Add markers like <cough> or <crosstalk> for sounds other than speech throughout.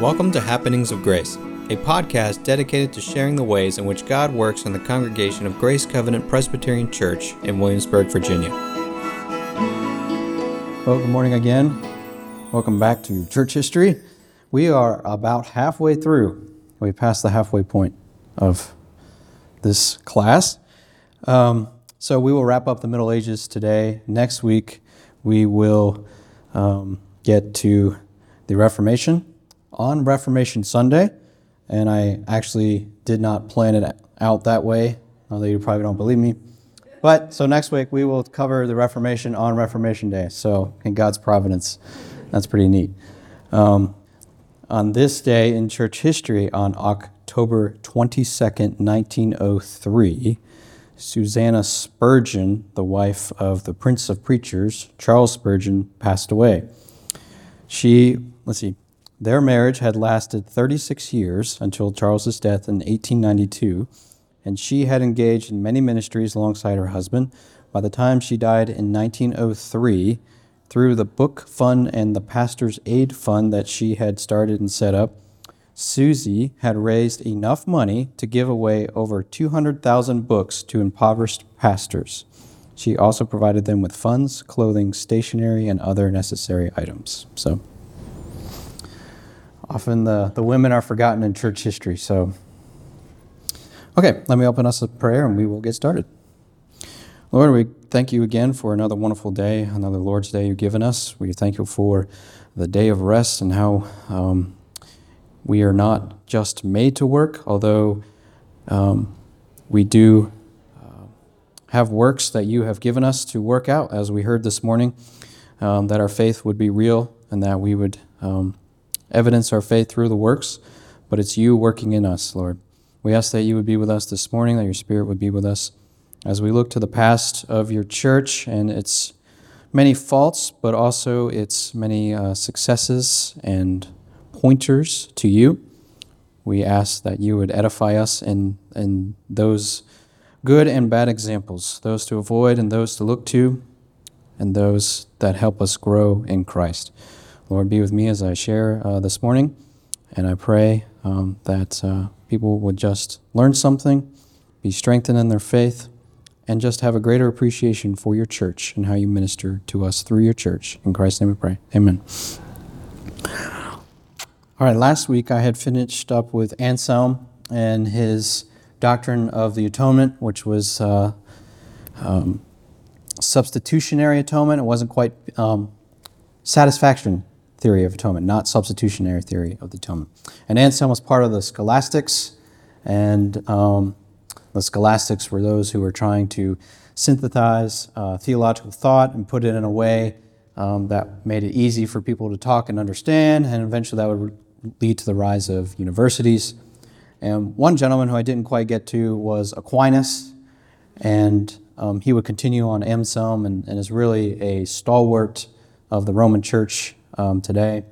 Welcome to Happenings of Grace, a podcast dedicated to sharing the ways in which God works in the congregation of Grace Covenant Presbyterian Church in Williamsburg, Virginia. Well, good morning again. Welcome back to church history. We are about halfway through. We passed the halfway point of this class. Um, so we will wrap up the Middle Ages today. Next week, we will um, get to the Reformation on Reformation Sunday. And I actually did not plan it out that way, although you probably don't believe me. But so next week, we will cover the Reformation on Reformation Day. So, in God's providence, that's pretty neat. Um, on this day in church history, on October 22nd, 1903, Susanna Spurgeon, the wife of the Prince of Preachers, Charles Spurgeon, passed away. She, let's see, their marriage had lasted 36 years until Charles's death in 1892, and she had engaged in many ministries alongside her husband. By the time she died in 1903, through the book fund and the pastor's aid fund that she had started and set up, Susie had raised enough money to give away over 200,000 books to impoverished pastors. She also provided them with funds, clothing, stationery, and other necessary items. So often the, the women are forgotten in church history. So, okay, let me open us a prayer and we will get started. Lord, we thank you again for another wonderful day, another Lord's Day you've given us. We thank you for the day of rest and how. Um, we are not just made to work, although um, we do uh, have works that you have given us to work out, as we heard this morning, um, that our faith would be real and that we would um, evidence our faith through the works. But it's you working in us, Lord. We ask that you would be with us this morning, that your Spirit would be with us as we look to the past of your church and its many faults, but also its many uh, successes and pointers to you. We ask that you would edify us in, in those good and bad examples, those to avoid and those to look to, and those that help us grow in Christ. Lord, be with me as I share uh, this morning, and I pray um, that uh, people would just learn something, be strengthened in their faith, and just have a greater appreciation for your church and how you minister to us through your church. In Christ's name we pray. Amen. All right, last week I had finished up with Anselm and his doctrine of the atonement, which was uh, um, substitutionary atonement. It wasn't quite um, satisfaction theory of atonement, not substitutionary theory of the atonement. And Anselm was part of the scholastics, and um, the scholastics were those who were trying to synthesize uh, theological thought and put it in a way um, that made it easy for people to talk and understand, and eventually that would lead to the rise of universities. And one gentleman who I didn't quite get to was Aquinas, and um, he would continue on Anselm and, and, is really a stalwart of the Roman Church um, today.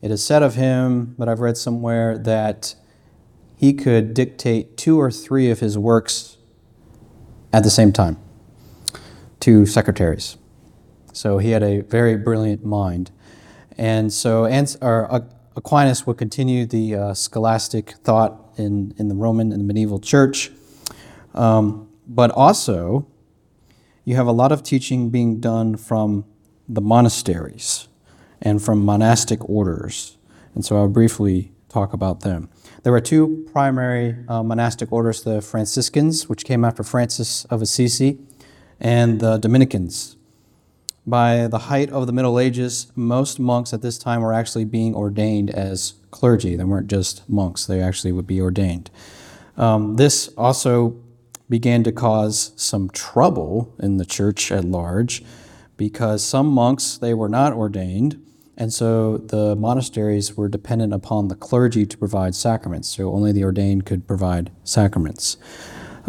It is said of him, but I've read somewhere, that he could dictate two or three of his works at the same time to secretaries. So he had a very brilliant mind. And so, Aquinas would continue the uh, scholastic thought in, in the Roman and the medieval church. Um, but also, you have a lot of teaching being done from the monasteries and from monastic orders. And so I'll briefly talk about them. There were two primary uh, monastic orders the Franciscans, which came after Francis of Assisi, and the Dominicans, by the height of the Middle Ages, most monks at this time were actually being ordained as clergy. They weren't just monks, they actually would be ordained. Um, this also began to cause some trouble in the church at large because some monks they were not ordained and so the monasteries were dependent upon the clergy to provide sacraments so only the ordained could provide sacraments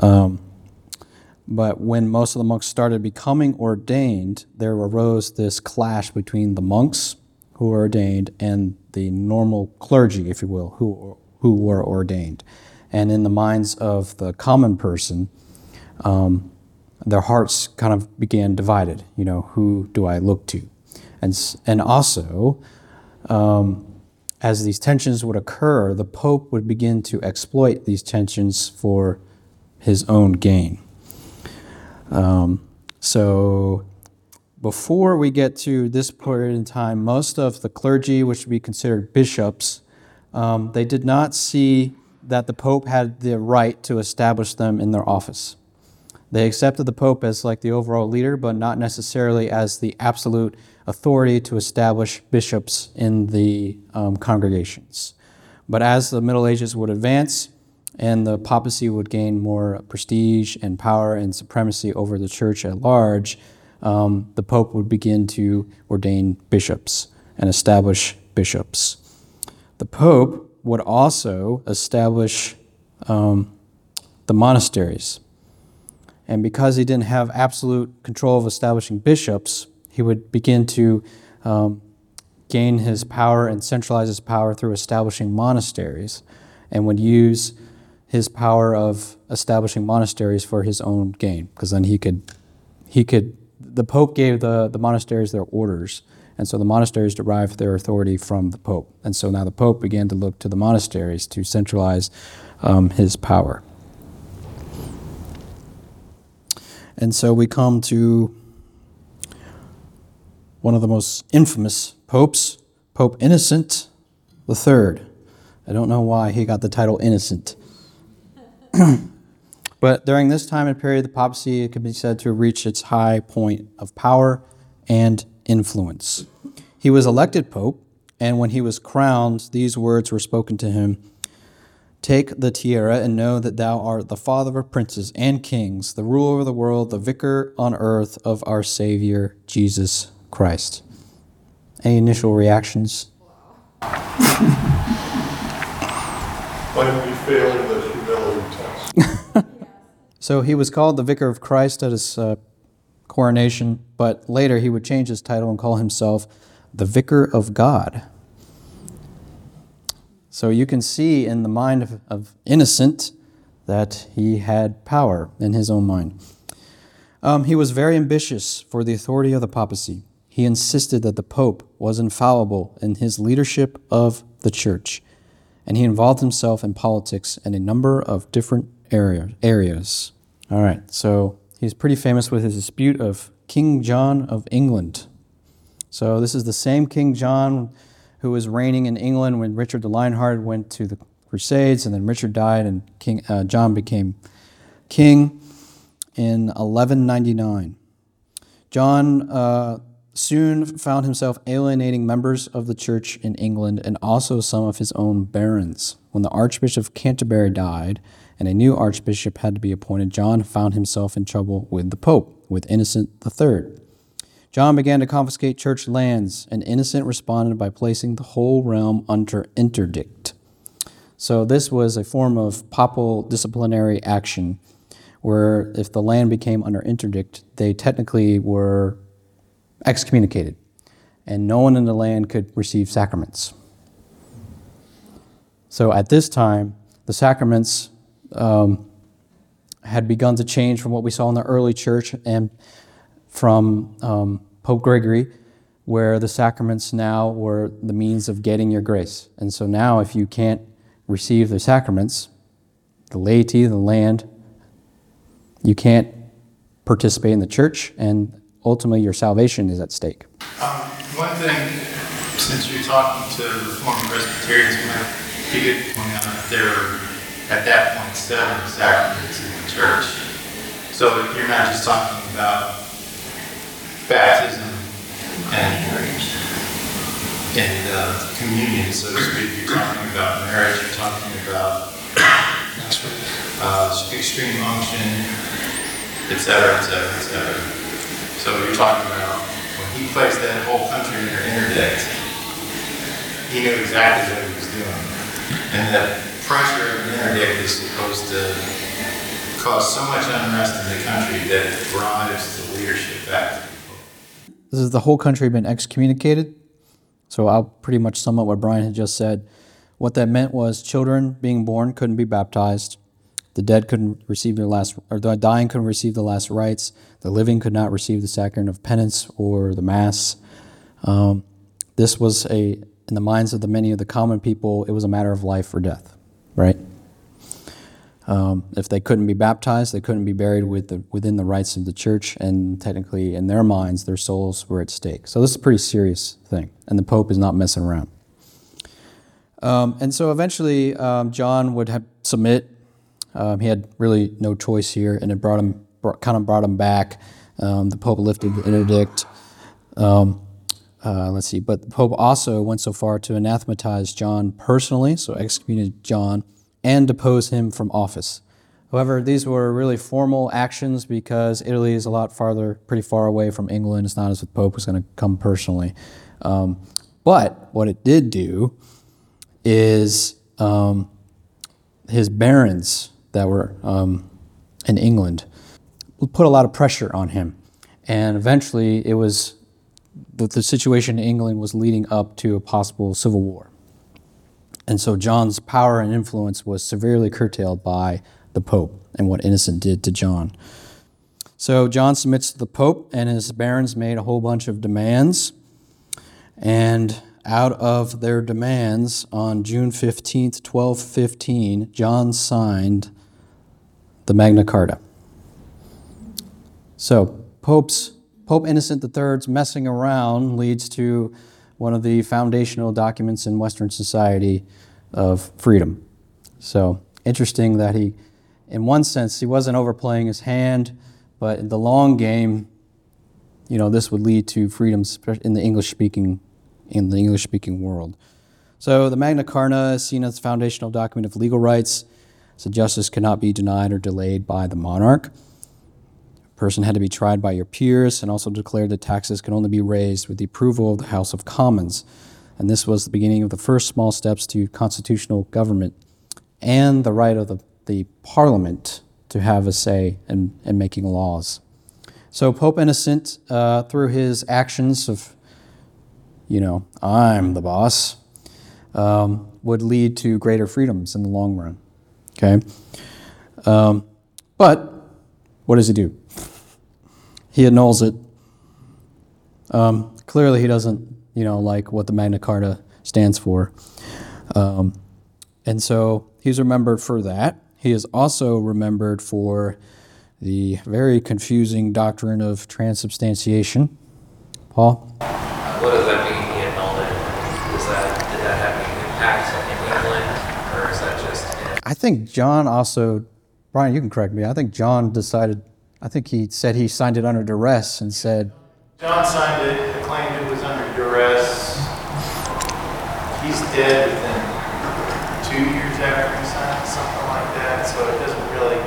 um, but when most of the monks started becoming ordained, there arose this clash between the monks who were ordained and the normal clergy, if you will, who, who were ordained. And in the minds of the common person, um, their hearts kind of began divided. You know, who do I look to? And, and also, um, as these tensions would occur, the Pope would begin to exploit these tensions for his own gain. Um, so, before we get to this period in time, most of the clergy, which would be considered bishops, um, they did not see that the Pope had the right to establish them in their office. They accepted the Pope as like the overall leader, but not necessarily as the absolute authority to establish bishops in the um, congregations. But as the Middle Ages would advance and the papacy would gain more prestige and power and supremacy over the church at large, um, the Pope would begin to ordain bishops and establish bishops. The Pope would also establish um, the monasteries. And because he didn't have absolute control of establishing bishops, he would begin to um, gain his power and centralize his power through establishing monasteries and would use his power of establishing monasteries for his own gain because then he could he could the pope gave the, the monasteries their orders and so the monasteries derived their authority from the pope. And so now the pope began to look to the monasteries to centralize um, his power. And so we come to one of the most infamous popes, Pope Innocent III. I don't know why he got the title Innocent. <clears throat> but during this time and period, the papacy could be said to have reached its high point of power and influence. He was elected pope, and when he was crowned, these words were spoken to him Take the tiara and know that thou art the father of princes and kings, the ruler of the world, the vicar on earth of our Savior, Jesus Christ. Any initial reactions? <laughs> When we fail the humility test. <laughs> so he was called the vicar of Christ at his uh, coronation, but later he would change his title and call himself the vicar of God. So you can see in the mind of, of Innocent that he had power in his own mind. Um, he was very ambitious for the authority of the papacy. He insisted that the Pope was infallible in his leadership of the church, and he involved himself in politics in a number of different area, areas. All right, so he's pretty famous with his dispute of King John of England. So this is the same King John who was reigning in England when Richard the Lionheart went to the Crusades, and then Richard died, and King uh, John became king in 1199. John uh, soon found himself alienating members of the church in England and also some of his own barons. When the Archbishop of Canterbury died and a new archbishop had to be appointed, John found himself in trouble with the Pope, with Innocent III. John began to confiscate church lands, and Innocent responded by placing the whole realm under interdict. So, this was a form of papal disciplinary action where if the land became under interdict, they technically were excommunicated, and no one in the land could receive sacraments. So, at this time, the sacraments um, had begun to change from what we saw in the early church and from um, Pope Gregory, where the sacraments now were the means of getting your grace. And so now, if you can't receive the sacraments, the laity, the land, you can't participate in the church, and ultimately your salvation is at stake. Um, one thing, since you're talking to former Presbyterians, good to point out that there are, at that point, seven sacraments in the church. So you're not just talking about baptism and, and uh, communion, so to speak. You're talking about marriage, you're talking about uh, extreme unction, et cetera, et cetera, et cetera. So you're talking about when he placed that whole country under interdict, he knew exactly what he was doing. And the pressure of an interdict is supposed to cause so much unrest in the country that it drives the leadership back this is the whole country been excommunicated. So I'll pretty much sum up what Brian had just said. What that meant was children being born couldn't be baptized. The dead couldn't receive their last, or the dying couldn't receive the last rites. The living could not receive the sacrament of penance or the mass. Um, this was a in the minds of the many of the common people, it was a matter of life or death, right? Um, if they couldn't be baptized, they couldn't be buried with the, within the rites of the church, and technically, in their minds, their souls were at stake. So this is a pretty serious thing, and the Pope is not messing around. Um, and so eventually, um, John would submit. Um, he had really no choice here, and it brought him, brought, kind of brought him back. Um, the Pope lifted the interdict. Um, uh, let's see, but the Pope also went so far to anathematize John personally, so excommunicated John and depose him from office. However, these were really formal actions because Italy is a lot farther, pretty far away from England. It's not as if the Pope was going to come personally. Um, but what it did do is um, his barons that were um, in England put a lot of pressure on him. And eventually, it was the, the situation in England was leading up to a possible civil war. And so John's power and influence was severely curtailed by the Pope and what Innocent did to John. So John submits to the Pope, and his barons made a whole bunch of demands. And out of their demands, on June 15th, 1215, John signed the Magna Carta. So Pope's, Pope Innocent III's messing around leads to one of the foundational documents in Western society of freedom. So interesting that he, in one sense, he wasn't overplaying his hand, but in the long game, you know, this would lead to freedom in the English speaking in the English speaking world. So the Magna Carta is seen as the foundational document of legal rights. So justice cannot be denied or delayed by the monarch A person had to be tried by your peers and also declared that taxes could only be raised with the approval of the House of Commons. And this was the beginning of the first small steps to constitutional government and the right of the, the Parliament to have a say in, in making laws. So Pope Innocent, uh, through his actions of, you know, I'm the boss, um, would lead to greater freedoms in the long run. Okay? Um, but what does he do? he annuls it. Um, clearly, he doesn't, you know, like what the Magna Carta stands for. Um, and so he's remembered for that. He is also remembered for the very confusing doctrine of transubstantiation. Paul? What does that mean, he annulled it? Is that, did that have any impact in England, or is that just in I think John also, Brian, you can correct me. I think John decided I think he said he signed it under duress and said, John signed it, claimed it was under duress. He's dead within two years after he signed something like that. So it doesn't really.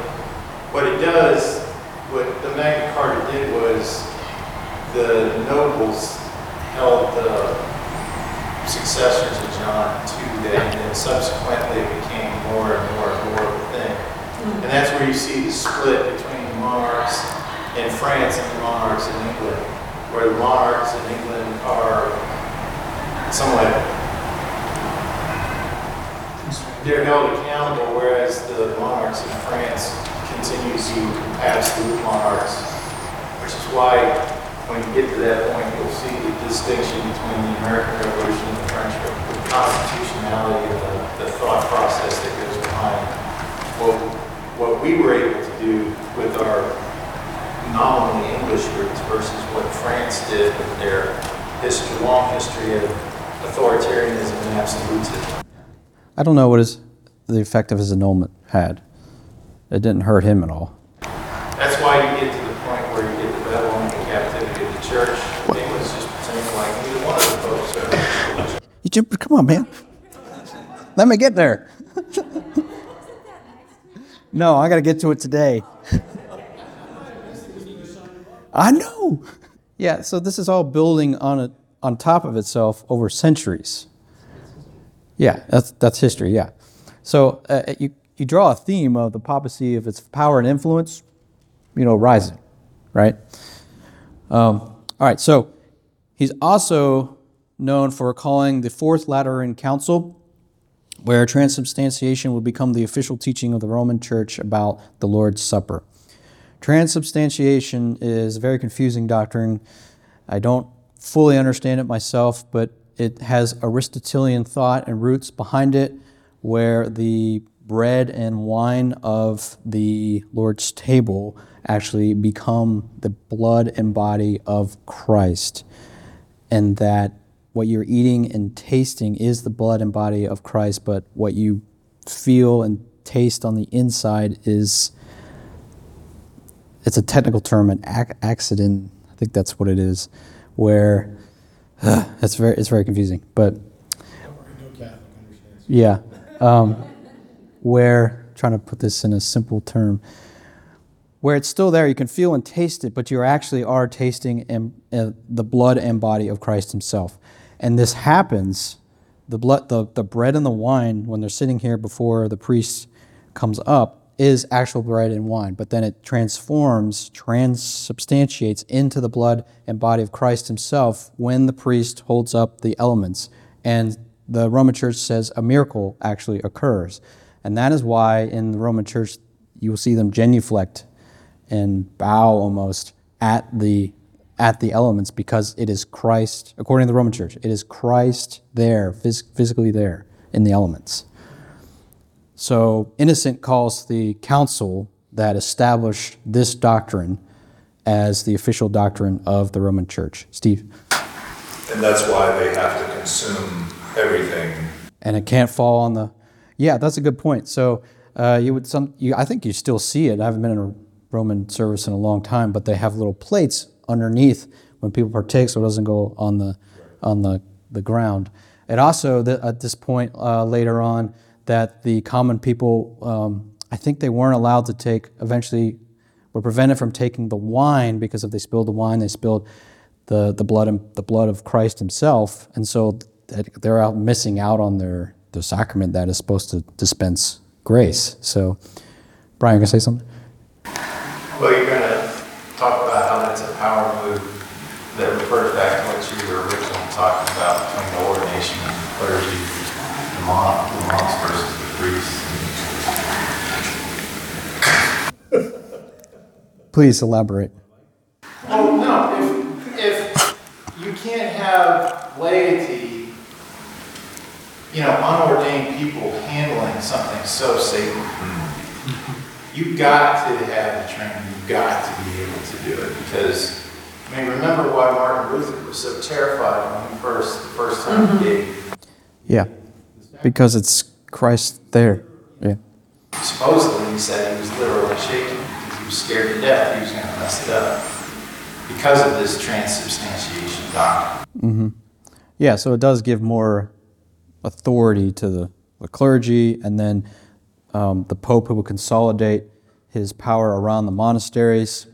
What it does, what the Magna Carta did was the nobles held the successors of John to that, and then subsequently more and more and more of a thing. And that's where you see the split between monarchs in France and the monarchs in England, where the monarchs in England are somewhat they're held accountable, whereas the monarchs in France continue to absolute monarchs, which is why when you get to that point, you'll see the distinction between the American Revolution and the French Revolution, the constitutionality of the, the thought process that goes behind what, what we were able to do with our nominally English roots versus what France did with their history, long history of authoritarianism and absolutism. I don't know what his, the effect of his annulment had. It didn't hurt him at all. That's why you get to the point where you get the Babylonian captivity of the church. England's just pretending like neither one of the popes are. You jump, come on, man. Let me get there. no, I got to get to it today. I know. Yeah, so this is all building on it on top of itself over centuries. Yeah, that's that's history. Yeah, so uh, you you draw a theme of the papacy of its power and influence, you know, rising, right? Um, all right, so he's also known for calling the Fourth Lateran Council, where transubstantiation would become the official teaching of the Roman Church about the Lord's Supper. Transubstantiation is a very confusing doctrine. I don't fully understand it myself, but it has Aristotelian thought and roots behind it, where the bread and wine of the Lord's table actually become the blood and body of Christ, and that what you're eating and tasting is the blood and body of Christ, but what you feel and taste on the inside is it's a technical term, an ac- accident. I think that's what it is, where <sighs> uh, it's very it's very confusing. But yeah, um, where trying to put this in a simple term, where it's still there, you can feel and taste it, but you actually are tasting and, uh, the blood and body of Christ Himself, and this happens. The blood, the, the bread and the wine, when they're sitting here before the priest comes up, is actual bread and wine, but then it transforms, transubstantiates into the blood and body of Christ himself when the priest holds up the elements. And the Roman Church says a miracle actually occurs. And that is why in the Roman Church you will see them genuflect and bow almost at the at the elements because it is Christ, according to the Roman Church, it is Christ there, phys- physically there in the elements. So Innocent calls the council that established this doctrine as the official doctrine of the Roman Church. Steve. And that's why they have to consume everything. And it can't fall on the. Yeah, that's a good point. So uh, you would some. You, I think you still see it. I haven't been in a Roman service in a long time, but they have little plates underneath when people partake, so it doesn't go on the on the the ground. It also at this point uh, later on that the common people, um, I think they weren't allowed to take, eventually were prevented from taking the wine because if they spilled the wine, they spilled the, the, blood, and, the blood of Christ himself. And so they're out missing out on their, the sacrament that is supposed to dispense grace. So, Brian, you to say something? Well, you're going to talk about how that's a power move that refers back to what you were originally talking about between the ordination and the clergy the monk, the monks versus the priests. Please elaborate. Well, no, if, if you can't have laity, you know, unordained people handling something so sacred, you've got to have the training, you've got to be able to do it because, I mean, remember why Martin Luther was so terrified when he first, the first time mm-hmm. he gave. Yeah because it's Christ there. Yeah. Supposedly, he said he was literally shaking because he was scared to death he was going to mess it up because of this transubstantiation doctrine. Mm-hmm. Yeah, so it does give more authority to the, the clergy, and then um, the Pope who will consolidate his power around the monasteries.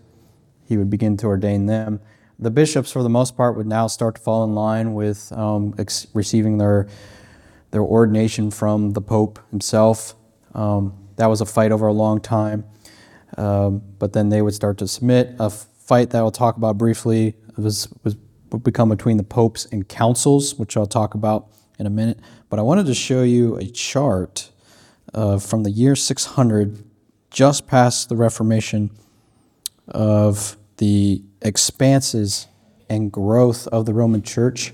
He would begin to ordain them. The bishops, for the most part, would now start to fall in line with um, ex- receiving their their ordination from the Pope himself. Um, that was a fight over a long time. Um, but then they would start to submit. A fight that I'll talk about briefly was, was become between the popes and councils, which I'll talk about in a minute. But I wanted to show you a chart uh, from the year 600, just past the Reformation, of the expanses and growth of the Roman Church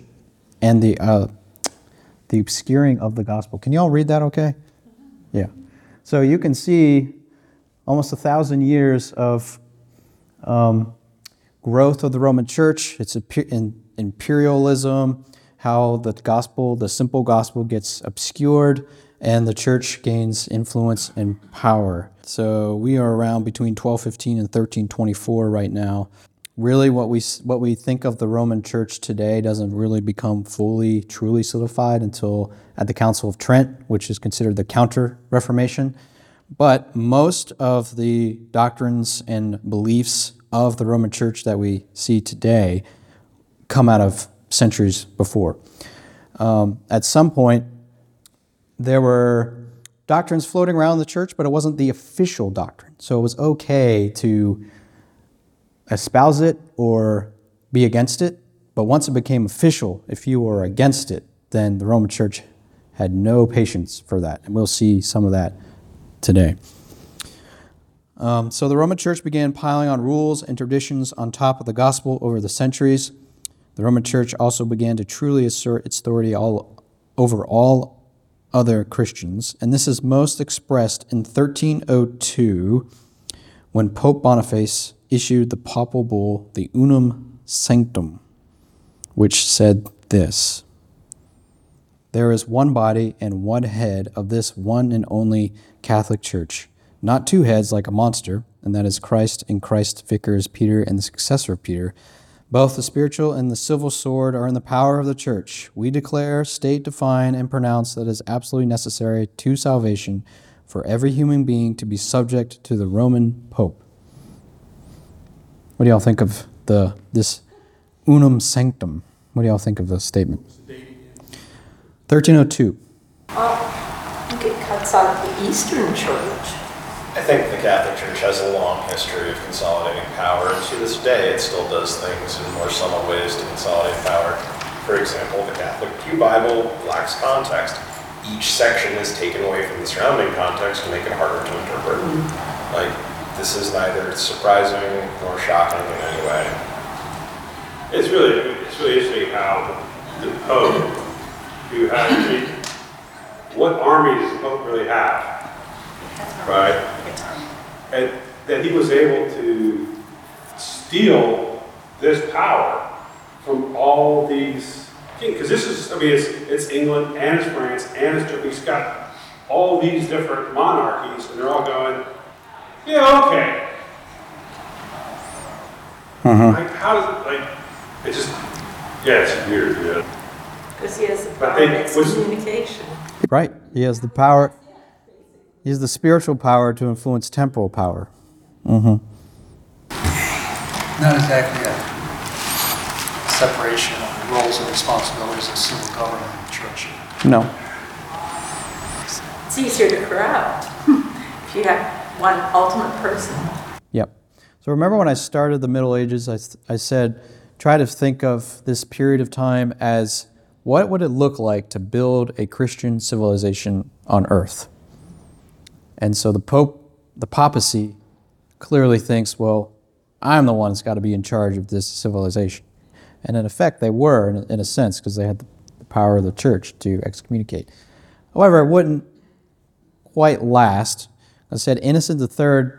and the uh, the obscuring of the gospel. Can you all read that okay? Yeah. So you can see almost a thousand years of um, growth of the Roman Church, its imperialism, how the gospel, the simple gospel, gets obscured, and the church gains influence and power. So we are around between 1215 and 1324 right now really what we what we think of the Roman Church today doesn't really become fully truly solidified until at the Council of Trent, which is considered the Counter Reformation. But most of the doctrines and beliefs of the Roman Church that we see today come out of centuries before. Um, at some point, there were doctrines floating around the church, but it wasn't the official doctrine. So it was okay to espouse it or be against it. But once it became official, if you were against it, then the Roman Church had no patience for that. And we'll see some of that today. Um, so the Roman Church began piling on rules and traditions on top of the gospel over the centuries. The Roman Church also began to truly assert its authority all, over all other Christians, and this is most expressed in 1302 when Pope Boniface issued the papal bull, the Unam Sanctam, which said this There is one body and one head of this one and only Catholic Church, not two heads like a monster, and that is Christ and Christ's vicars, Peter and the successor of Peter. Both the spiritual and the civil sword are in the power of the church. We declare, state, define, and pronounce that it is absolutely necessary to salvation for every human being to be subject to the Roman Pope. What do y'all think of the this unam sanctam? What do y'all think of the statement? 1302. Well, uh, I think it cuts out the Eastern Church. I think the Catholic Church has a long history of consolidating power, and to this day, it still does things in more subtle ways to consolidate power. For example, the Catholic Pew Bible lacks context. Each section is taken away from the surrounding context to make it harder to interpret. Mm-hmm. Like, this is neither surprising nor shocking in any way. It's really, it's really interesting how the Pope, who has, what army does the Pope really have? Right? And that he was able to steal this power from all these, because this is, I mean, it's, it's England and it's France and it's Germany. He's got all these different monarchies and they're all going, yeah, okay. Mm-hmm. Like, how does it, like, it just, yeah, it's weird, yeah. Because he has the But power they- of was- excommunication. Right. He has the power. He has the spiritual power to influence temporal power. Mm-hmm. not exactly a separation of roles and responsibilities of civil government and the church. No. It's easier to corral if you have one ultimate person. Yep. So remember when I started the Middle Ages, I, I said, try to think of this period of time as what would it look like to build a Christian civilization on earth? And so the Pope, the papacy, clearly thinks, well, I'm the one that's got to be in charge of this civilization. And in effect, they were, in a, in a sense, because they had the, power of the church to excommunicate. However, it wouldn't quite last. I said Innocent III,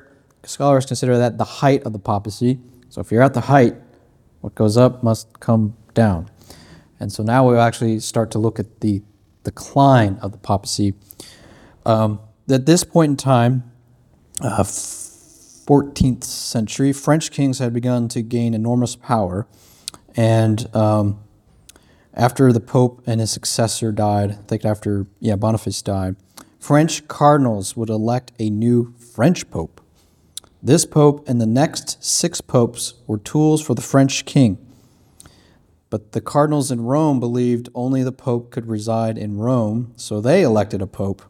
scholars consider that the height of the papacy. So if you're at the height, what goes up must come down. And so now we'll actually start to look at the decline of the papacy. Um, at this point in time, uh, 14th century, French kings had begun to gain enormous power. And um, after the Pope and his successor died, I think after, yeah, Boniface died, French cardinals would elect a new French Pope. This Pope and the next six popes were tools for the French king. But the cardinals in Rome believed only the Pope could reside in Rome, so they elected a Pope.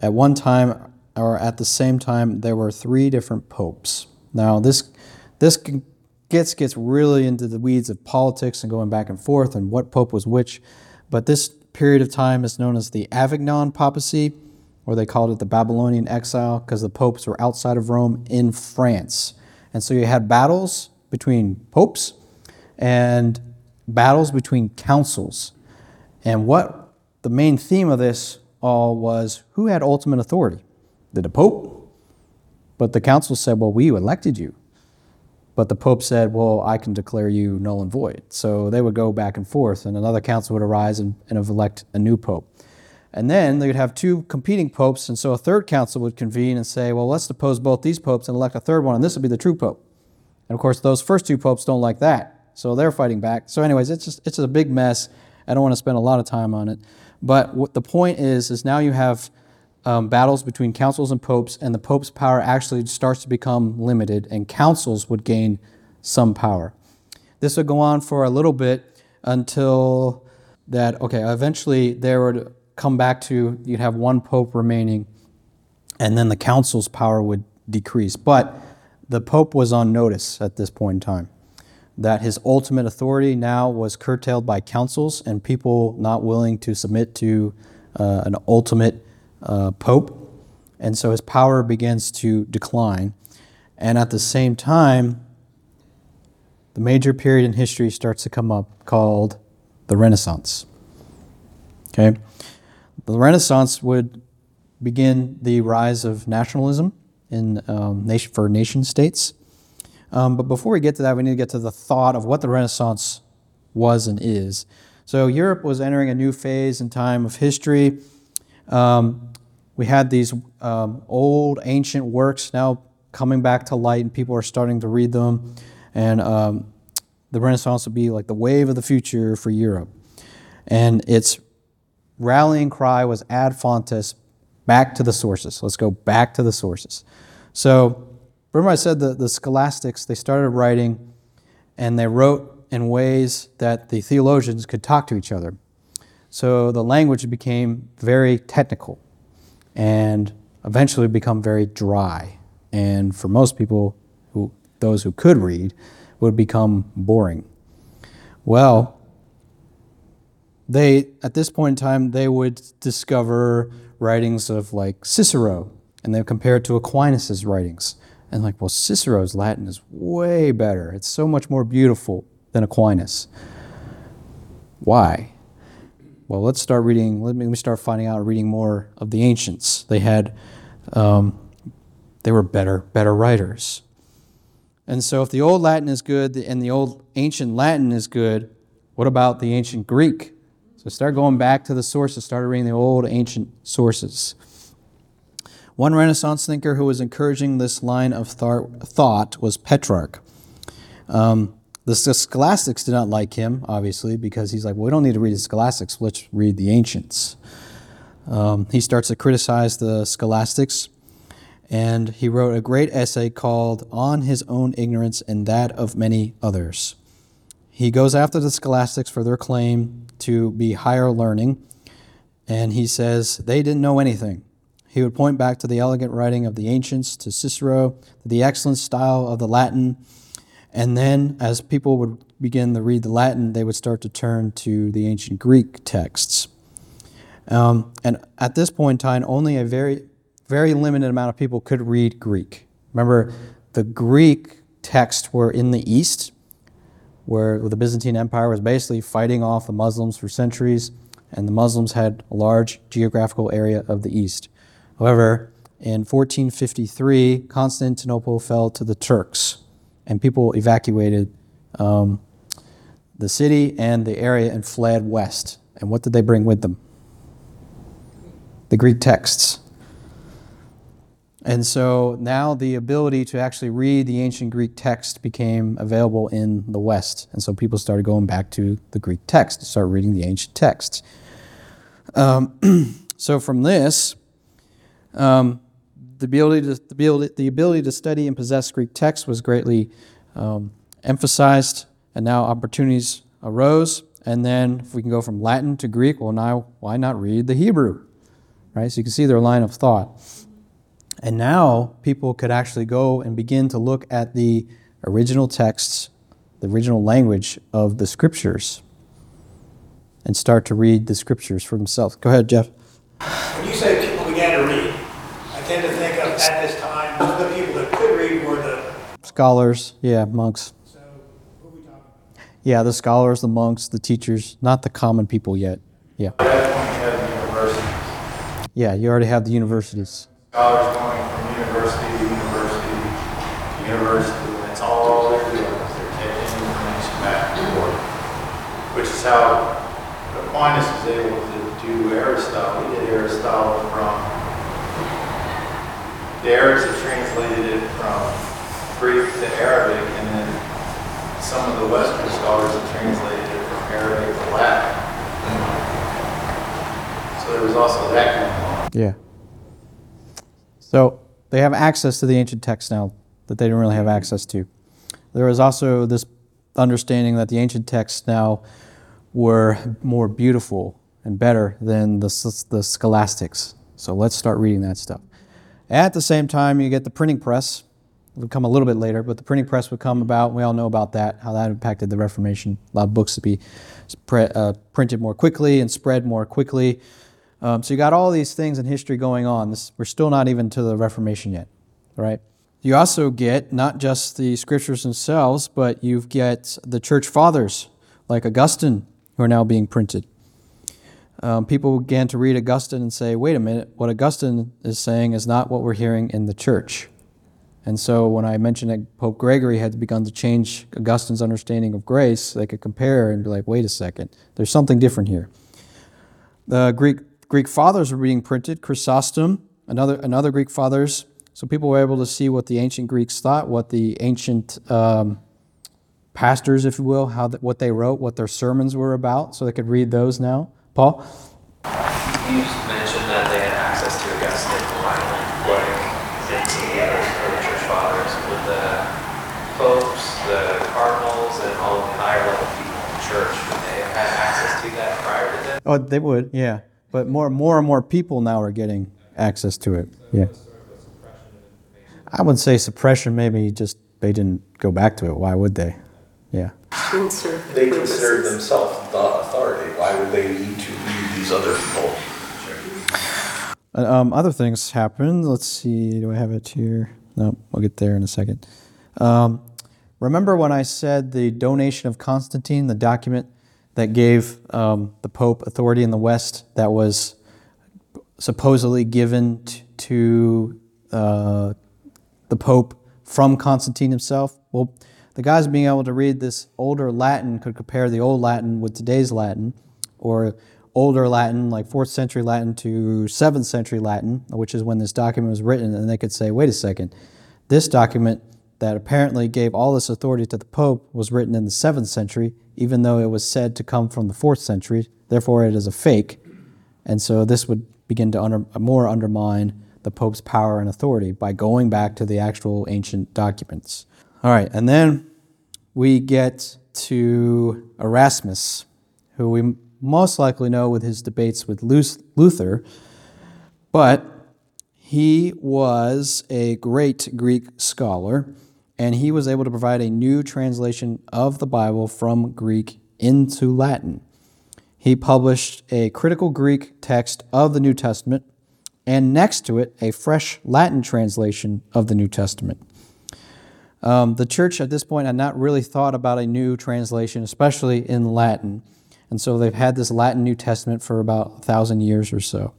At one time, or at the same time, there were three different popes. Now, this, this gets, gets really into the weeds of politics and going back and forth and what pope was which, but this period of time is known as the Avignon papacy, or they called it the Babylonian exile, because the popes were outside of Rome in France. And so you had battles between popes and battles between councils. And what the main theme of this all was who had ultimate authority? Did the Pope? But the council said, well, we elected you. But the Pope said, well, I can declare you null and void. So they would go back and forth, and another council would arise and, and elect a new Pope. And then they would have two competing popes, and so a third council would convene and say, well, let's depose both these popes and elect a third one, and this will be the true Pope. And of course, those first two popes don't like that. So they're fighting back. So, anyways, it's just it's a big mess. I don't want to spend a lot of time on it. But what the point is, is now you have um, battles between councils and popes, and the pope's power actually starts to become limited, and councils would gain some power. This would go on for a little bit until that, okay, eventually there would come back to you'd have one pope remaining, and then the council's power would decrease. But the pope was on notice at this point in time that his ultimate authority now was curtailed by councils and people not willing to submit to uh, an ultimate uh, pope. And so his power begins to decline. And at the same time, the major period in history starts to come up called the Renaissance. Okay? The Renaissance would begin the rise of nationalism in um, nation, for nation states. Um, but before we get to that, we need to get to the thought of what the Renaissance was and is. So Europe was entering a new phase and time of history. Um, we had these um, old, ancient works now coming back to light, and people are starting to read them. And um, the Renaissance would be like the wave of the future for Europe. And its rallying cry was ad fontes, back to the sources. Let's go back to the sources. So, remember I said that the scholastics, they started writing and they wrote in ways that the theologians could talk to each other. So the language became very technical and eventually become very dry. And for most people, who, those who could read, would become boring. Well, they at this point in time they would discover writings of like Cicero, and they compare it to Aquinas's writings, and like, well, Cicero's Latin is way better. It's so much more beautiful than Aquinas. Why? Well, let's start reading. Let me start finding out, reading more of the ancients. They had, um, they were better, better writers. And so, if the old Latin is good and the old ancient Latin is good, what about the ancient Greek? So, start going back to the sources. Start reading the old ancient sources. One Renaissance thinker who was encouraging this line of thought was Petrarch. Um, the scholastics did not like him, obviously, because he's like, well, we don't need to read the scholastics, let's read the ancients. Um, he starts to criticize the scholastics, and he wrote a great essay called On His Own Ignorance and That of Many Others. He goes after the scholastics for their claim to be higher learning, and he says they didn't know anything. He would point back to the elegant writing of the ancients, to Cicero, to the excellent style of the Latin. And then, as people would begin to read the Latin, they would start to turn to the ancient Greek texts. Um, and at this point in time, only a very, very limited amount of people could read Greek. Remember, the Greek texts were in the East, where the Byzantine Empire was basically fighting off the Muslims for centuries, and the Muslims had a large geographical area of the East. However, in 1453, Constantinople fell to the Turks, and people evacuated um, the city and the area and fled west. And what did they bring with them? The Greek texts. And so now the ability to actually read the ancient Greek text became available in the West. And so people started going back to the Greek text to start reading the ancient texts. Um, <clears throat> so from this, um, the, ability to, the, ability, the ability to study and possess Greek text was greatly um, emphasized, and now opportunities arose. And then, if we can go from Latin to Greek, well, now why not read the Hebrew? Right? So you can see their line of thought. And now people could actually go and begin to look at the original texts, the original language of the scriptures, and start to read the scriptures for themselves. Go ahead, Jeff. When you say people began to read, I tend to think of at this time, the people that could read were the scholars, yeah, monks. So, what are we talking about? Yeah, the scholars, the monks, the teachers, not the common people yet. Yeah. Yeah, you already have the universities. Scholars going from university to university to university, and it's all they're doing is they're taking information back and forth, which is how Aquinas was able to do Aristotle. He did Aristotle from the Arabs have translated it from Greek to Arabic, and then some of the Western scholars have translated it from Arabic to Latin. So there was also that going on. Yeah. So they have access to the ancient texts now that they didn't really have access to. There is also this understanding that the ancient texts now were more beautiful and better than the, the scholastics. So let's start reading that stuff. At the same time, you get the printing press. It would come a little bit later, but the printing press would come about. We all know about that, how that impacted the Reformation. A lot of books to be spread, uh, printed more quickly and spread more quickly. Um, so you got all these things in history going on. This, we're still not even to the Reformation yet, right? You also get not just the scriptures themselves, but you get the church fathers like Augustine who are now being printed. Um, people began to read Augustine and say, wait a minute, what Augustine is saying is not what we're hearing in the church. And so when I mentioned that Pope Gregory had begun to change Augustine's understanding of grace, they could compare and be like, wait a second, there's something different here. The Greek, Greek fathers were being printed, Chrysostom, another, another Greek fathers. So people were able to see what the ancient Greeks thought, what the ancient um, pastors, if you will, how the, what they wrote, what their sermons were about, so they could read those now. Paul? You mentioned that they had access to Augustine finally, like the other church fathers, with the popes, the cardinals, and all of the higher level people in the church. Would they have had access to that prior to this? Oh, they would, yeah. But more, more and more people now are getting access to it. Yeah. I would say suppression. Maybe just they didn't go back to it. Why would they? Yeah. They considered themselves the authority. Why would they need to read these other? Uh, Um, other things happened. Let's see. Do I have it here? No, we'll get there in a second. Um, remember when I said the donation of Constantine, the document that gave um, the Pope authority in the West, that was supposedly given t- to uh, the Pope from Constantine himself? Well, the guys being able to read this older Latin could compare the old Latin with today's Latin, or older Latin, like fourth century Latin, to seventh century Latin, which is when this document was written, and they could say, wait a second, this document that apparently gave all this authority to the Pope was written in the seventh century, even though it was said to come from the fourth century. Therefore, it is a fake. And so this would begin to under, more undermine the Pope's power and authority by going back to the actual ancient documents. All right, and then we get to Erasmus, who we most likely know with his debates with Luther, but he was a great Greek scholar, and he was able to provide a new translation of the Bible from Greek into Latin. He published a critical Greek text of the New Testament, and next to it, a fresh Latin translation of the New Testament. Um, the church at this point had not really thought about a new translation, especially in Latin. And so they've had this Latin New Testament for about a thousand years or so,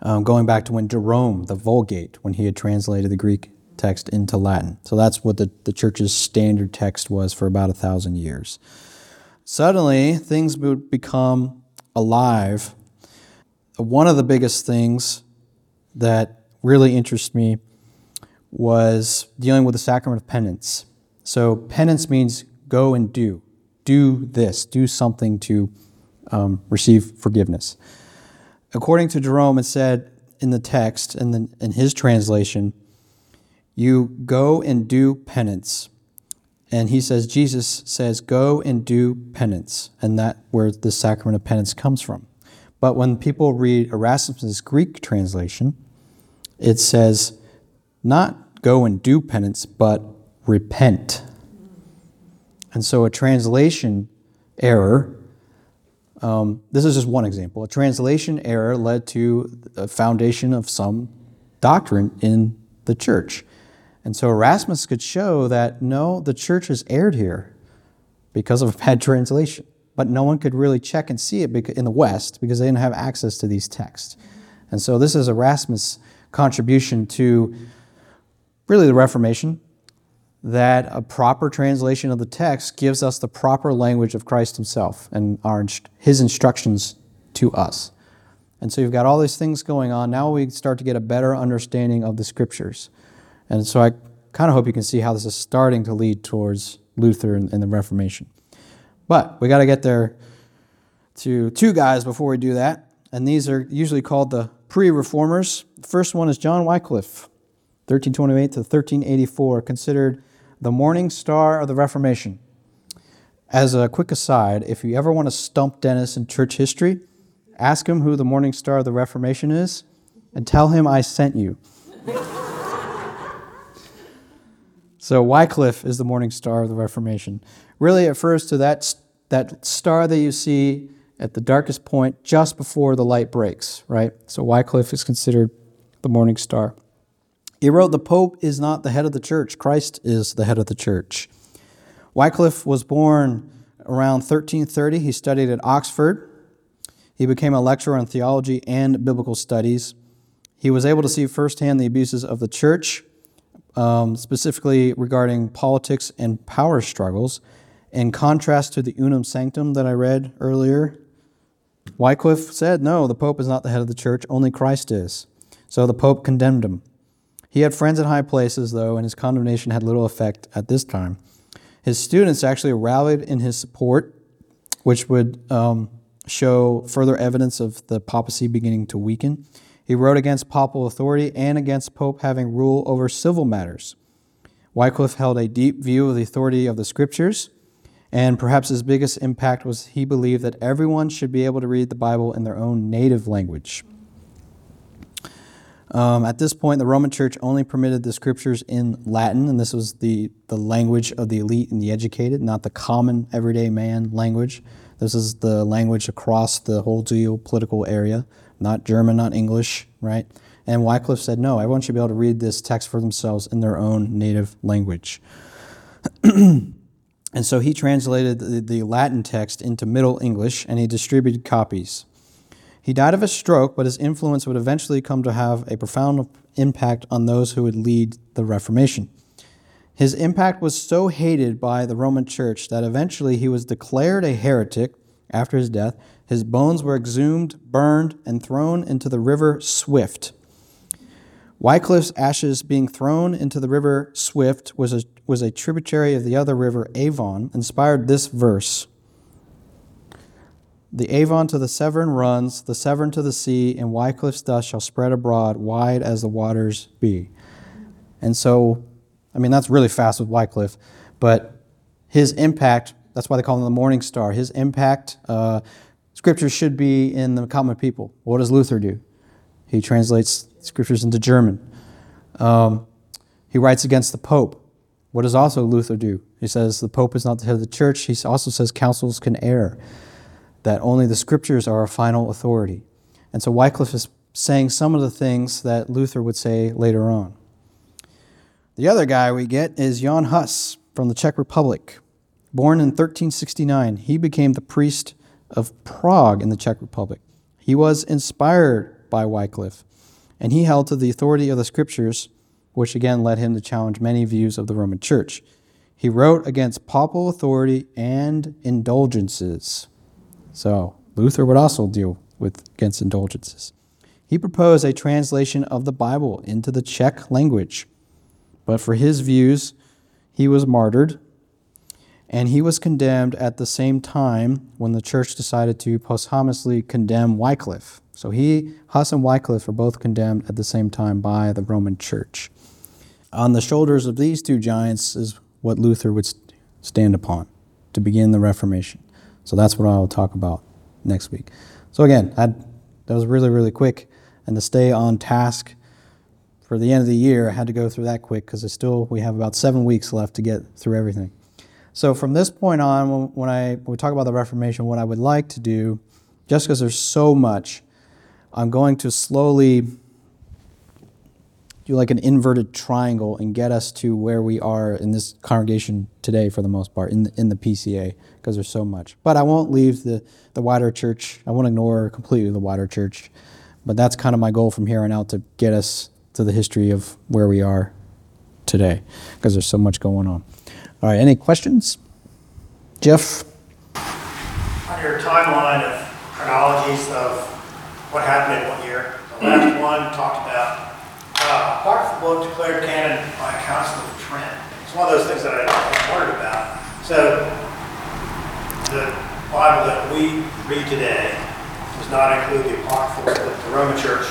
um, going back to when Jerome, the Vulgate, when he had translated the Greek text into Latin. So that's what the, the church's standard text was for about a thousand years. Suddenly, things would become alive. One of the biggest things that really interests me was dealing with the sacrament of penance. So, penance means go and do. Do this, do something to um, receive forgiveness. According to Jerome, it said in the text, in, the, in his translation, you go and do penance. And he says, Jesus says, go and do penance. And that where the sacrament of penance comes from. But when people read Erasmus's Greek translation, it says, not go and do penance, but repent. And so a translation error, um, this is just one example, a translation error led to a foundation of some doctrine in the church. And so Erasmus could show that no, the church has erred here because of a bad <laughs> translation. But no one could really check and see it in the West because they didn't have access to these texts. And so this is Erasmus' contribution to really the Reformation, that a proper translation of the text gives us the proper language of Christ himself and our, his instructions to us. And so you've got all these things going on. Now we start to get a better understanding of the scriptures. And so I kind of hope you can see how this is starting to lead towards Luther and, and the Reformation. But we got to get there to two guys before we do that. And these are usually called the pre reformers. The first one is John Wycliffe, 1328 to 1384, considered the morning star of the Reformation. As a quick aside, if you ever want to stump Dennis in church history, ask him who the morning star of the Reformation is and tell him I sent you. <laughs> so, Wycliffe is the morning star of the Reformation. Really, it refers to that, that star that you see at the darkest point just before the light breaks, right? So, Wycliffe is considered the morning star. He wrote, The Pope is not the head of the church, Christ is the head of the church. Wycliffe was born around 1330. He studied at Oxford. He became a lecturer on theology and biblical studies. He was able to see firsthand the abuses of the church, um, specifically regarding politics and power struggles. In contrast to the unam sanctam that I read earlier, Wycliffe said, No, the Pope is not the head of the church, only Christ is. So the Pope condemned him. He had friends in high places, though, and his condemnation had little effect at this time. His students actually rallied in his support, which would um, show further evidence of the papacy beginning to weaken. He wrote against papal authority and against Pope having rule over civil matters. Wycliffe held a deep view of the authority of the scriptures, and perhaps his biggest impact was he believed that everyone should be able to read the Bible in their own native language. Um, at this point, the Roman Church only permitted the scriptures in Latin, and this was the, the language of the elite and the educated, not the common everyday man language. This is the language across the whole geopolitical area, not German, not English, right? And Wycliffe said, no, everyone should be able to read this text for themselves in their own native language. <clears throat> and so he translated the, the Latin text into Middle English and he distributed copies. He died of a stroke, but his influence would eventually come to have a profound impact on those who would lead the Reformation. His impact was so hated by the Roman Church that eventually he was declared a heretic after his death. His bones were exhumed, burned, and thrown into the river Swift. Wycliffe's ashes being thrown into the river Swift was a, was a tributary of the other river Avon, inspired this verse the Avon to the Severn runs, the Severn to the sea, and Wycliffe's dust shall spread abroad, wide as the waters be. And so, I mean, that's really fast with Wycliffe, but his impact, that's why they call him the morning star, his impact, uh, scriptures should be in the common people. What does Luther do? He translates scriptures into German. Um, he writes against the Pope. What does also Luther do? He says the Pope is not the head of the church. He also says councils can err that only the scriptures are a final authority. And so Wycliffe is saying some of the things that Luther would say later on. The other guy we get is Jan Hus from the Czech Republic. Born in 1369, he became the priest of Prague in the Czech Republic. He was inspired by Wycliffe, and he held to the authority of the scriptures, which again led him to challenge many views of the Roman Church. He wrote against papal authority and indulgences. So Luther would also deal with against indulgences. He proposed a translation of the Bible into the Czech language, but for his views, he was martyred, and he was condemned at the same time when the church decided to posthumously condemn Wycliffe. So he, Huss and Wycliffe, were both condemned at the same time by the Roman Church. On the shoulders of these two giants is what Luther would stand upon to begin the Reformation. So that's what I'll talk about next week. So again, I, that was really, really quick. And to stay on task for the end of the year, I had to go through that quick because still we have about seven weeks left to get through everything. So from this point on, when I when we talk about the Reformation, what I would like to do, just because there's so much, I'm going to slowly do like an inverted triangle and get us to where we are in this congregation today for the most part in the, in the PCA because there's so much. But I won't leave the, the wider church. I won't ignore completely the wider church. But that's kind of my goal from here on out to get us to the history of where we are today because there's so much going on. All right, any questions? Jeff? On your timeline of chronologies of what happened in one year, the last one talked about uh, the book declared canon by Council of Trent. It's one of those things that I, wondered about. So the Bible that we read today does not include the apocryphal that the Roman Church,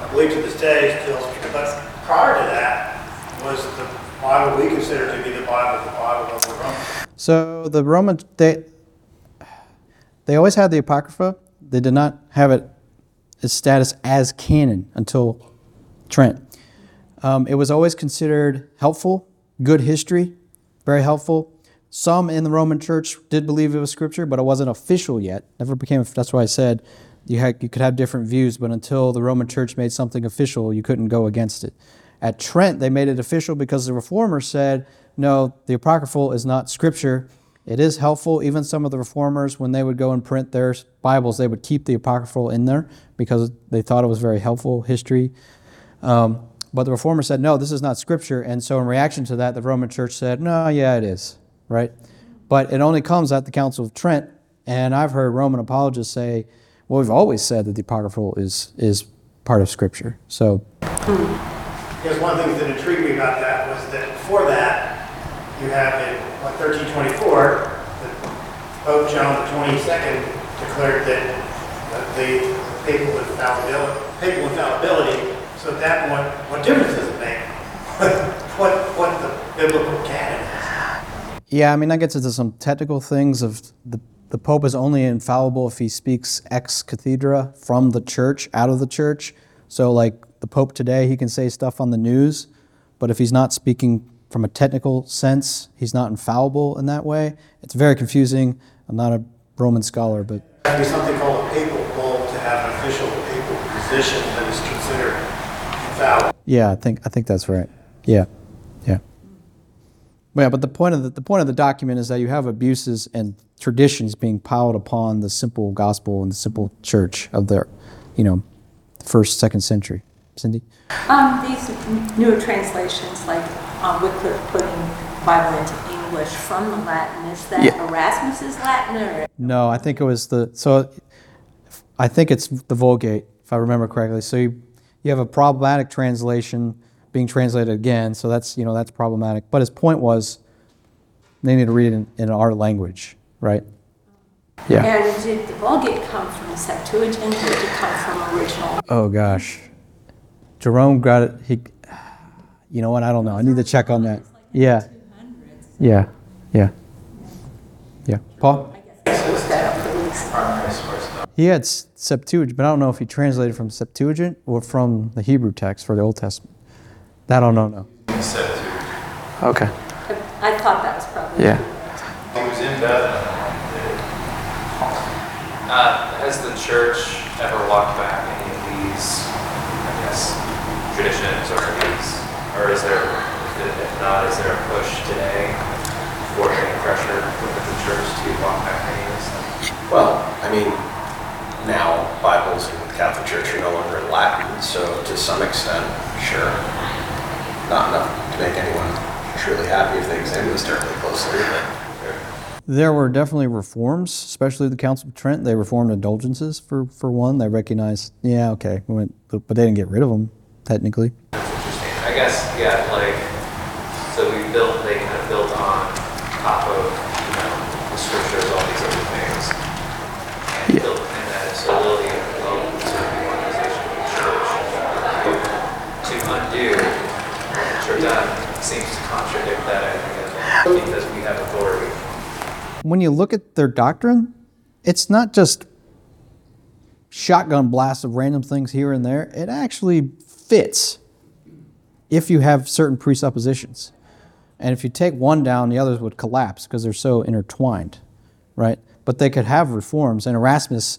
I believe to this day, still. But prior to that was the Bible we consider to be the Bible, the Bible of the Romans. So the Roman they they always had the apocrypha. They did not have it its status as canon until Trent. Um, it was always considered helpful, good history, very helpful. Some in the Roman Church did believe it was scripture, but it wasn't official yet. Never became. That's why I said you had you could have different views, but until the Roman Church made something official, you couldn't go against it. At Trent, they made it official because the reformers said, no, the apocryphal is not scripture. It is helpful. Even some of the reformers, when they would go and print their Bibles, they would keep the apocryphal in there because they thought it was very helpful history. Um, but the reformer said, no, this is not scripture. And so, in reaction to that, the Roman church said, no, yeah, it is, right? But it only comes at the Council of Trent. And I've heard Roman apologists say, well, we've always said that the apocryphal is, is part of scripture. So, Because one thing that intrigued me about that was that before that, you have in what, 1324, that Pope John 22nd declared that the papal infallibility, papal infallibility. So at that point, what difference does it make? <laughs> what what the biblical canon is? yeah, I mean, that gets into some technical things of the, the Pope is only infallible if he speaks ex cathedra from the church, out of the church. So, like the Pope today, he can say stuff on the news, but if he's not speaking from a technical sense, he's not infallible in that way. It's very confusing. I'm not a Roman scholar, but There has to something called a papal bull to have an official papal position that is considered infallible. Yeah, I think I think that's right. Yeah, yeah. Well, yeah, but the point of the, the point of the document is that you have abuses and traditions being piled upon the simple gospel and the simple church of the, you know, first second century. Cindy. Um, these newer translations, like um, Wycliffe putting Bible into English from the Latin, is that Yeah. Erasmus's Latin or? No, I think it was the so. I think it's the Vulgate, if I remember correctly. So you, you have a problematic translation being translated again. So that's you know that's problematic. But his point was, they need to read it in, in our language, right? Yeah. And did the Vulgate come from the Septuagint or did it come from original? Oh gosh, Jerome got it. He, you know what? I don't know. I need to check on that. Yeah. Yeah. Yeah. Yeah. Paul. Primary source. He had Septuagint, but I don't know if he translated from Septuagint or from the Hebrew text for the Old Testament. That I don't know. No. Okay. I thought that was probably. Yeah. He was in Bethlehem. Uh, has the church ever walked back any of these, I guess, traditions or these, or is there, if not, is there a push today for any pressure within the church to walk back any of this? Well, I mean, now Bibles in the Catholic Church are no longer in Latin, so to some extent, sure. Not enough to make anyone truly happy if they examine this terribly closely, but There were definitely reforms, especially the Council of Trent. They reformed indulgences for, for one. They recognized, yeah, okay, we went, but they didn't get rid of them technically. I guess, yeah, like, so we built, they kind of built on top of, you know, the scriptures, all these other things. And built, and that it's a really, well, sort of the organization of the church. To undo what the church done seems to contradict that, I think, as well, because we have authority. When you look at their doctrine, it's not just shotgun blasts of random things here and there. It actually fits if you have certain presuppositions. And if you take one down, the others would collapse because they're so intertwined, right? But they could have reforms. And Erasmus,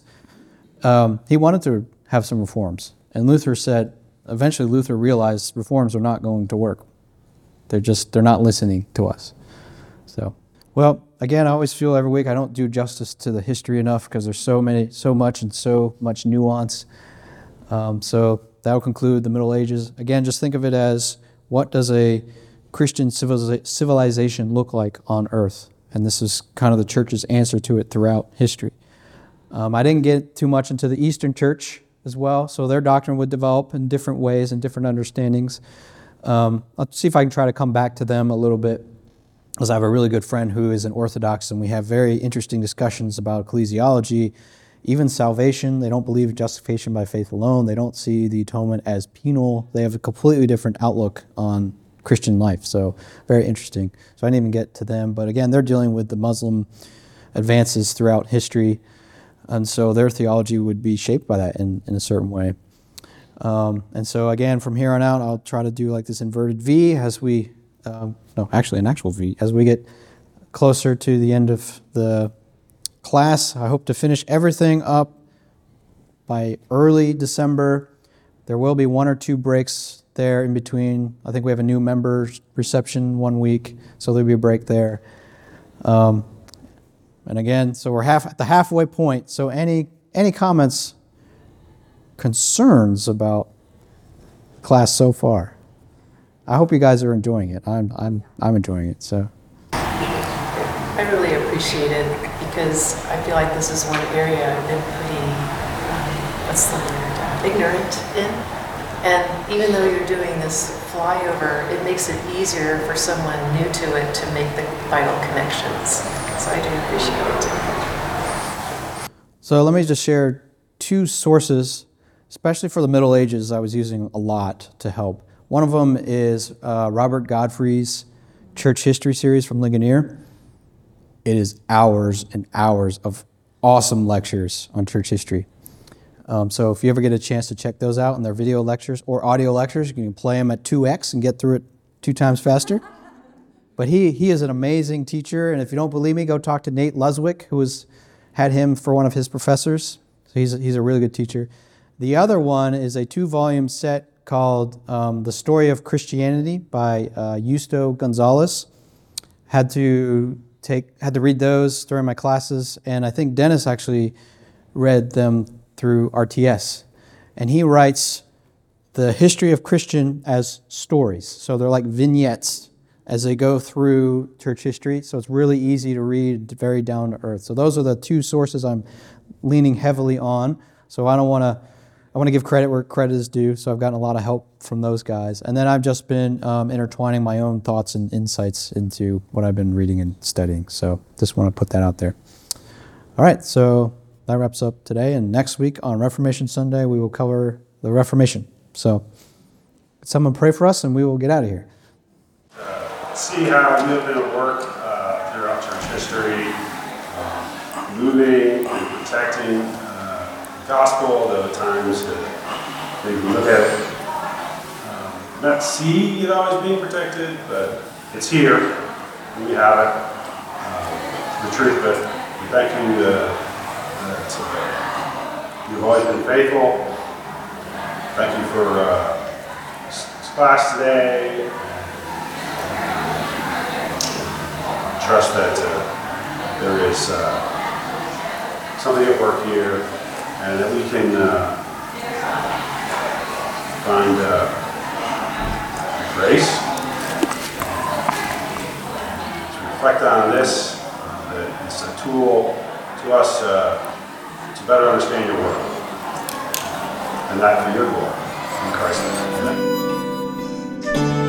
um, he wanted to have some reforms. And Luther said, eventually Luther realized reforms are not going to work. They're just, they're not listening to us. So, well, again, I always feel every week I don't do justice to the history enough because there's so many, so much and so much nuance. Um, so that will conclude the Middle Ages. Again, just think of it as what does a Christian civiliza- civilization look like on earth? And this is kind of the church's answer to it throughout history. Um, I didn't get too much into the Eastern Church as well, so their doctrine would develop in different ways and different understandings. Um, I'll see if I can try to come back to them a little bit, because I have a really good friend who is an Orthodox, and we have very interesting discussions about ecclesiology, even salvation. They don't believe justification by faith alone. They don't see the atonement as penal. They have a completely different outlook on Christian life. So very interesting. So I didn't even get to them, but again, they're dealing with the Muslim advances throughout history, and so their theology would be shaped by that in, in a certain way. Um, and so again, from here on out, I'll try to do like this inverted V as we, um, no, actually an actual V, as we get closer to the end of the class. I hope to finish everything up by early December. There will be one or two breaks there in between. I think we have a new members reception one week, so there'll be a break there. Um, and again, so we're half at the halfway point. So any any comments, concerns about class so far? I hope you guys are enjoying it. I'm I'm I'm enjoying it. So I really appreciate it because I feel like this is one area I've been pretty, um, what's the word, ignorant in. And even though you're doing this flyover, it makes it easier for someone new to it to make the vital connections. So I do appreciate it. So let me just share two sources, especially for the Middle Ages, I was using a lot to help. One of them is uh, Robert Godfrey's Church History series from Ligonier. It is hours and hours of awesome lectures on church history. Um, so if you ever get a chance to check those out and their video lectures or audio lectures, you can play them at 2x and get through it two times faster. But he, he is an amazing teacher, and if you don't believe me, go talk to Nate Luswick, who was, had him for one of his professors. So he's, he's a really good teacher. The other one is a two volume set called um, The Story of Christianity by uh, Justo Gonzalez. Had to take had to read those during my classes, and I think Dennis actually read them through RTS. And he writes the history of Christian as stories. So they're like vignettes as they go through church history. So it's really easy to read, very down to earth. So those are the two sources I'm leaning heavily on. So I don't want to. I want to give credit where credit is due. So I've gotten a lot of help from those guys, and then I've just been um, intertwining my own thoughts and insights into what I've been reading and studying. So just want to put that out there. All right, so that wraps up today. And next week on Reformation Sunday, we will cover the Reformation. So, someone pray for us, and we will get out of here. see how at work uh, throughout church history, um, moving and protecting uh, the gospel, at times that we look at it, um, not see it always being protected, but it's here. We have it, uh, the truth, but thank you uh, that uh, you've always been faithful. Thank you for uh, class today. trust that uh, there is uh, something at work here and that we can uh, find uh, grace to reflect on this, uh, it's a tool to us uh, to better understand your world and that for your glory in Christ. Amen.